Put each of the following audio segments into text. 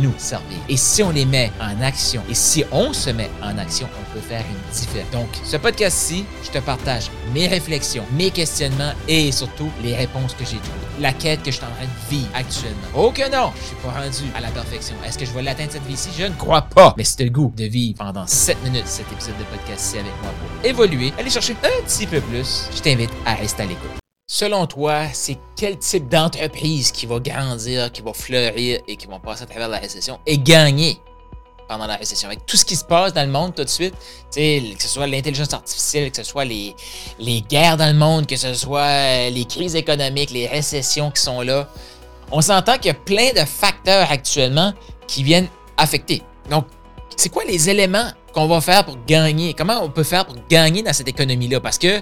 nous servir. Et si on les met en action, et si on se met en action, on peut faire une différence. Donc, ce podcast-ci, je te partage mes réflexions, mes questionnements et surtout les réponses que j'ai trouvées. La quête que je suis en train de vivre actuellement. Oh que non, je suis pas rendu à la perfection. Est-ce que je vais l'atteindre cette vie-ci? Je ne crois pas. Mais c'est le goût de vivre pendant 7 minutes cet épisode de podcast-ci avec moi pour évoluer, aller chercher un petit peu plus. Je t'invite à rester à l'écoute. Selon toi, c'est quel type d'entreprise qui va grandir, qui va fleurir et qui va passer à travers la récession et gagner pendant la récession? Avec tout ce qui se passe dans le monde tout de suite, que ce soit l'intelligence artificielle, que ce soit les, les guerres dans le monde, que ce soit euh, les crises économiques, les récessions qui sont là, on s'entend qu'il y a plein de facteurs actuellement qui viennent affecter. Donc, c'est quoi les éléments qu'on va faire pour gagner? Comment on peut faire pour gagner dans cette économie-là? Parce que,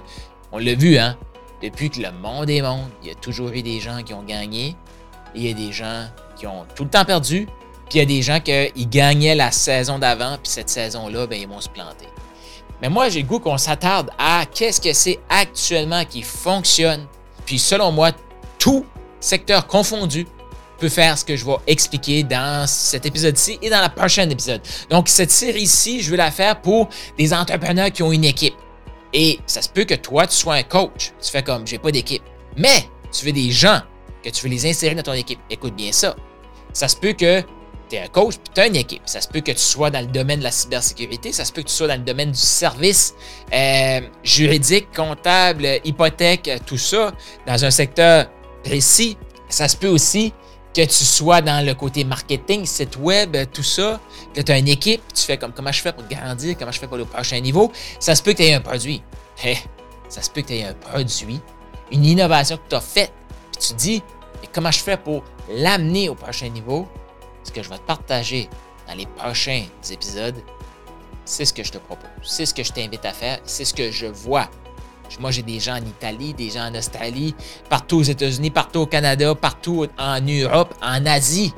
on l'a vu, hein, depuis que le monde est monde, il y a toujours eu des gens qui ont gagné il y a des gens qui ont tout le temps perdu. Puis il y a des gens qui gagnaient la saison d'avant, puis cette saison-là, ben, ils vont se planter. Mais moi, j'ai le goût qu'on s'attarde à qu'est-ce que c'est actuellement qui fonctionne. Puis selon moi, tout secteur confondu peut faire ce que je vais expliquer dans cet épisode-ci et dans la prochaine épisode. Donc, cette série-ci, je veux la faire pour des entrepreneurs qui ont une équipe. Et ça se peut que toi, tu sois un coach. Tu fais comme, j'ai pas d'équipe. Mais tu veux des gens, que tu veux les insérer dans ton équipe. Écoute bien ça. Ça se peut que tu es un coach puis tu as une équipe. Ça se peut que tu sois dans le domaine de la cybersécurité. Ça se peut que tu sois dans le domaine du service euh, juridique, comptable, hypothèque, tout ça, dans un secteur précis. Ça se peut aussi que tu sois dans le côté marketing, site web, tout ça, que tu as une équipe, tu fais comme comment je fais pour grandir, comment je fais pour le prochain niveau, ça se peut que tu aies un produit. ça se peut que tu aies un produit, une innovation que tu as faite, puis tu te dis, comment je fais pour l'amener au prochain niveau? Ce que je vais te partager dans les prochains épisodes, c'est ce que je te propose, c'est ce que je t'invite à faire, c'est ce que je vois moi, j'ai des gens en Italie, des gens en Australie, partout aux États-Unis, partout au Canada, partout en Europe, en Asie.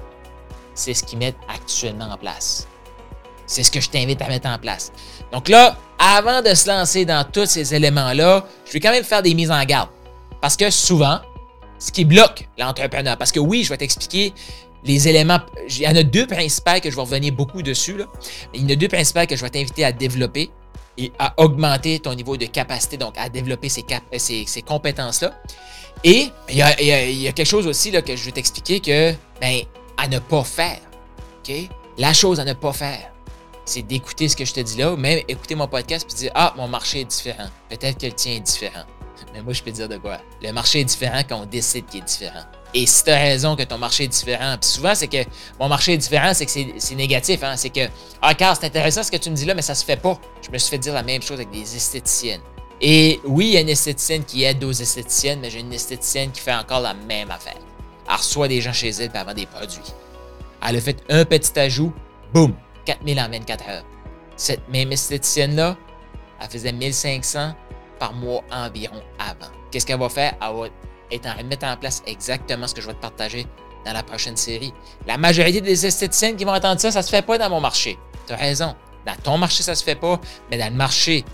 C'est ce qu'ils mettent actuellement en place. C'est ce que je t'invite à mettre en place. Donc là, avant de se lancer dans tous ces éléments-là, je vais quand même faire des mises en garde. Parce que souvent, ce qui bloque l'entrepreneur, parce que oui, je vais t'expliquer les éléments. Il y en a deux principaux que je vais revenir beaucoup dessus. Il y en a deux principaux que je vais t'inviter à développer et à augmenter ton niveau de capacité, donc à développer ces, euh, ces, compétences-là. Et il y, a, quelque chose aussi là, que je vais t'expliquer que, ben, à ne pas faire. La chose à ne pas faire, c'est d'écouter ce que je te dis là, ou même écouter mon podcast et dire Ah, mon marché est différent. Peut-être que le tien est différent. Mais moi, je peux te dire de quoi? Le marché est différent quand on décide qu'il est différent. Et si tu as raison que ton marché est différent, puis souvent, c'est que mon marché est différent, c'est que c'est négatif. Hein? C'est que, ah, Carl, c'est intéressant ce que tu me dis là, mais ça se fait pas. Je me suis fait dire la même chose avec des esthéticiennes. Et oui, il y a une esthéticienne qui aide aux esthéticiennes, mais j'ai une esthéticienne qui fait encore la même affaire. Elle reçoit des gens chez elle pour avoir des produits. Elle a fait un petit ajout, boum, 4000 en 24 heures. Cette même esthéticienne-là, elle faisait 1500 par mois environ avant. Qu'est-ce qu'elle va faire? Elle va est en train de mettre en place exactement ce que je vais te partager dans la prochaine série. La majorité des esthéticiennes qui vont entendre ça, ça se fait pas dans mon marché. Tu raison. Dans ton marché, ça se fait pas, mais dans le marché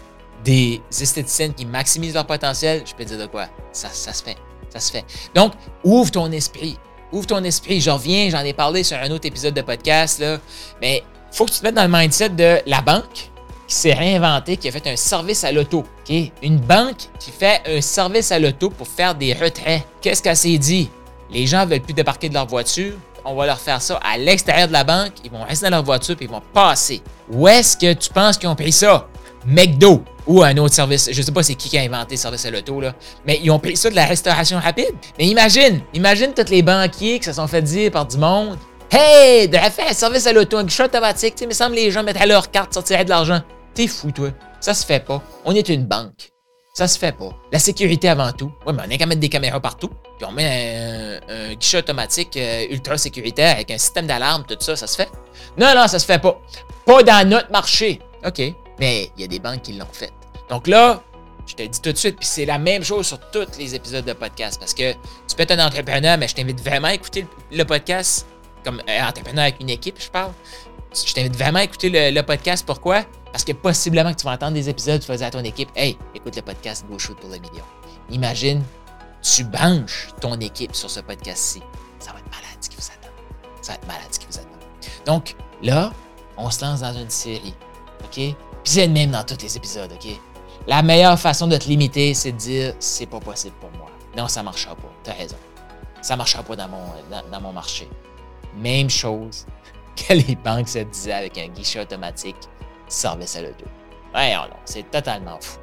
des esthéticiennes qui maximisent leur potentiel, je peux te dire de quoi? Ça, ça se fait. Ça se fait. Donc, ouvre ton esprit. Ouvre ton esprit. Je reviens, j'en ai parlé sur un autre épisode de podcast, là, mais faut que tu te mettes dans le mindset de la banque qui s'est réinventé, qui a fait un service à l'auto. Une banque qui fait un service à l'auto pour faire des retraits. Qu'est-ce qu'elle s'est dit? Les gens veulent plus débarquer de leur voiture. On va leur faire ça à l'extérieur de la banque. Ils vont rester dans leur voiture et ils vont passer. Où est-ce que tu penses qu'ils ont pris ça? McDo ou un autre service. Je sais pas c'est qui qui a inventé le service à l'auto, là. Mais ils ont pris ça de la restauration rapide. Mais imagine, imagine tous les banquiers qui se sont fait dire par du monde. Hey, de faire un service à l'auto, un guichet automatique, tu sais, il me semble que les gens mettraient leur carte, sortiraient de l'argent. T'es fou, toi. Ça se fait pas. On est une banque. Ça se fait pas. La sécurité avant tout. Oui, mais on a qu'à mettre des caméras partout. Puis on met un, guichet automatique euh, ultra sécuritaire avec un système d'alarme, tout ça, ça se fait? Non, non, ça se fait pas. Pas dans notre marché. OK. Mais il y a des banques qui l'ont fait. Donc là, je te dis tout de suite, puis c'est la même chose sur tous les épisodes de podcast. Parce que tu peux être un entrepreneur, mais je t'invite vraiment à écouter le, podcast comme euh, entrepreneur avec une équipe, je parle. Je t'invite vraiment à écouter le, podcast. Pourquoi? Parce que possiblement que tu vas entendre des épisodes, tu dire à ton équipe Hey, écoute le podcast Go Shoot pour le million. Imagine, tu banches ton équipe sur ce podcast-ci. Ça va être malade ce qui vous attend. Ça va être malade ce qui vous attend. Donc, là, on se lance dans une série. OK? Puis c'est le même dans tous les épisodes, OK? La meilleure façon de te limiter, c'est de dire c'est pas possible pour moi. Non, ça marchera pas. T'as raison. Ça marchera pas dans mon, dans, mon marché. Même chose que les banques se disaient avec un guichet automatique, service à l'auto. Ouais, non, c'est totalement fou.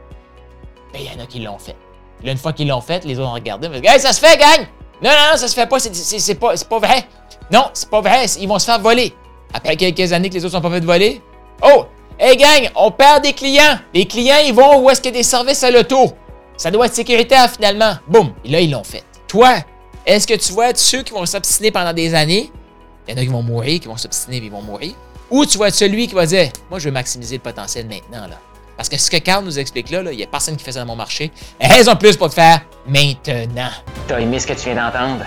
Mais il y en a qui l'ont fait. Là, une fois qu'ils l'ont fait, les autres ont regardé, ils Hey, ça se fait, gang! Non, non, non, ça se fait pas, c'est pas, pas vrai. Non, c'est pas vrai, ils vont se faire voler. Après quelques années que les autres sont pas fait voler, oh, Hey gang, on perd des clients. Les clients, ils vont où est-ce qu'il y a des services à l'auto? Ça doit être sécuritaire finalement. Boum. Et là, ils l'ont fait. Toi, est-ce que tu vois ceux qui vont s'obstiner pendant des années? Il y en a qui vont mourir, qui vont s'obstiner et ils vont mourir. Ou tu vois celui qui va dire Moi, je veux maximiser le potentiel maintenant. là. Parce que ce que Carl nous explique là, il n'y a personne qui fait ça dans mon marché. Raison plus pour le faire maintenant. T'as aimé ce que tu viens d'entendre?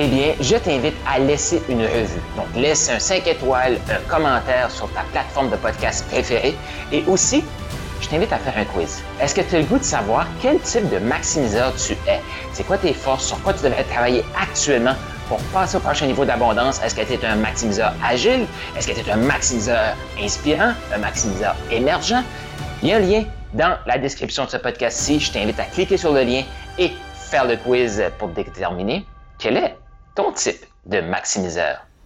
eh bien, je t'invite à laisser une revue. Donc, laisse un 5 étoiles, un commentaire sur ta plateforme de podcast préférée et aussi, je t'invite à faire un quiz. Est-ce que tu as le goût de savoir quel type de maximiseur tu es? C'est quoi tes forces? Sur quoi tu devrais travailler actuellement? Pour passer au prochain niveau d'abondance? Est-ce que tu es un maximiseur agile? Est-ce que tu es un maximiseur inspirant? Un maximiseur émergent? Il y a un lien dans la description de ce podcast-ci. Je t'invite à cliquer sur le lien et faire le quiz pour déterminer quel est ton type de maximiseur.